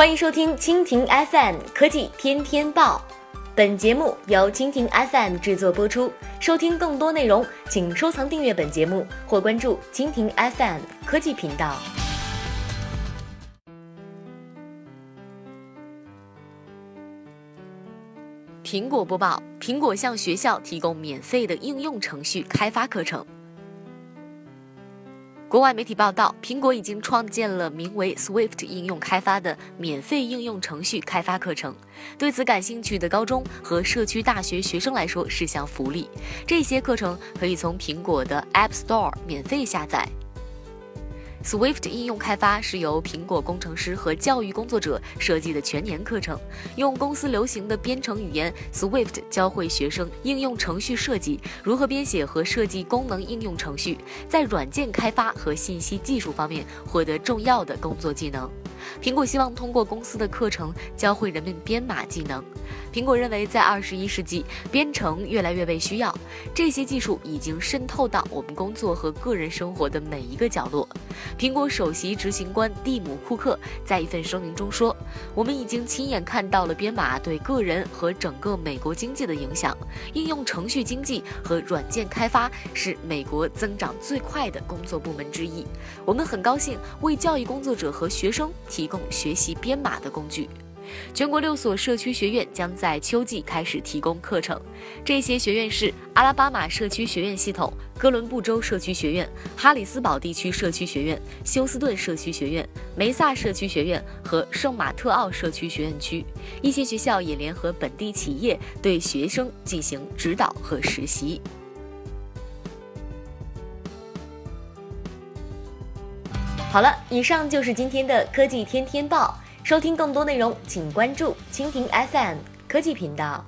欢迎收听蜻蜓 FM 科技天天报，本节目由蜻蜓 FM 制作播出。收听更多内容，请收藏订阅本节目或关注蜻蜓 FM 科技频道。苹果播报：苹果向学校提供免费的应用程序开发课程。国外媒体报道，苹果已经创建了名为 Swift 应用开发的免费应用程序开发课程。对此感兴趣的高中和社区大学学生来说是项福利。这些课程可以从苹果的 App Store 免费下载。Swift 应用开发是由苹果工程师和教育工作者设计的全年课程，用公司流行的编程语言 Swift 教会学生应用程序设计，如何编写和设计功能应用程序，在软件开发和信息技术方面获得重要的工作技能。苹果希望通过公司的课程教会人们编码技能。苹果认为，在二十一世纪，编程越来越被需要，这些技术已经渗透到我们工作和个人生活的每一个角落。苹果首席执行官蒂姆·库克在一份声明中说：“我们已经亲眼看到了编码对个人和整个美国经济的影响。应用程序经济和软件开发是美国增长最快的工作部门之一。我们很高兴为教育工作者和学生提供学习编码的工具。”全国六所社区学院将在秋季开始提供课程，这些学院是阿拉巴马社区学院系统、哥伦布州社区学院、哈里斯堡地区社区学院、休斯顿社区学院、梅萨社区学院和圣马特奥社区学院区。一些学校也联合本地企业对学生进行指导和实习。好了，以上就是今天的科技天天报。收听更多内容，请关注蜻蜓 FM 科技频道。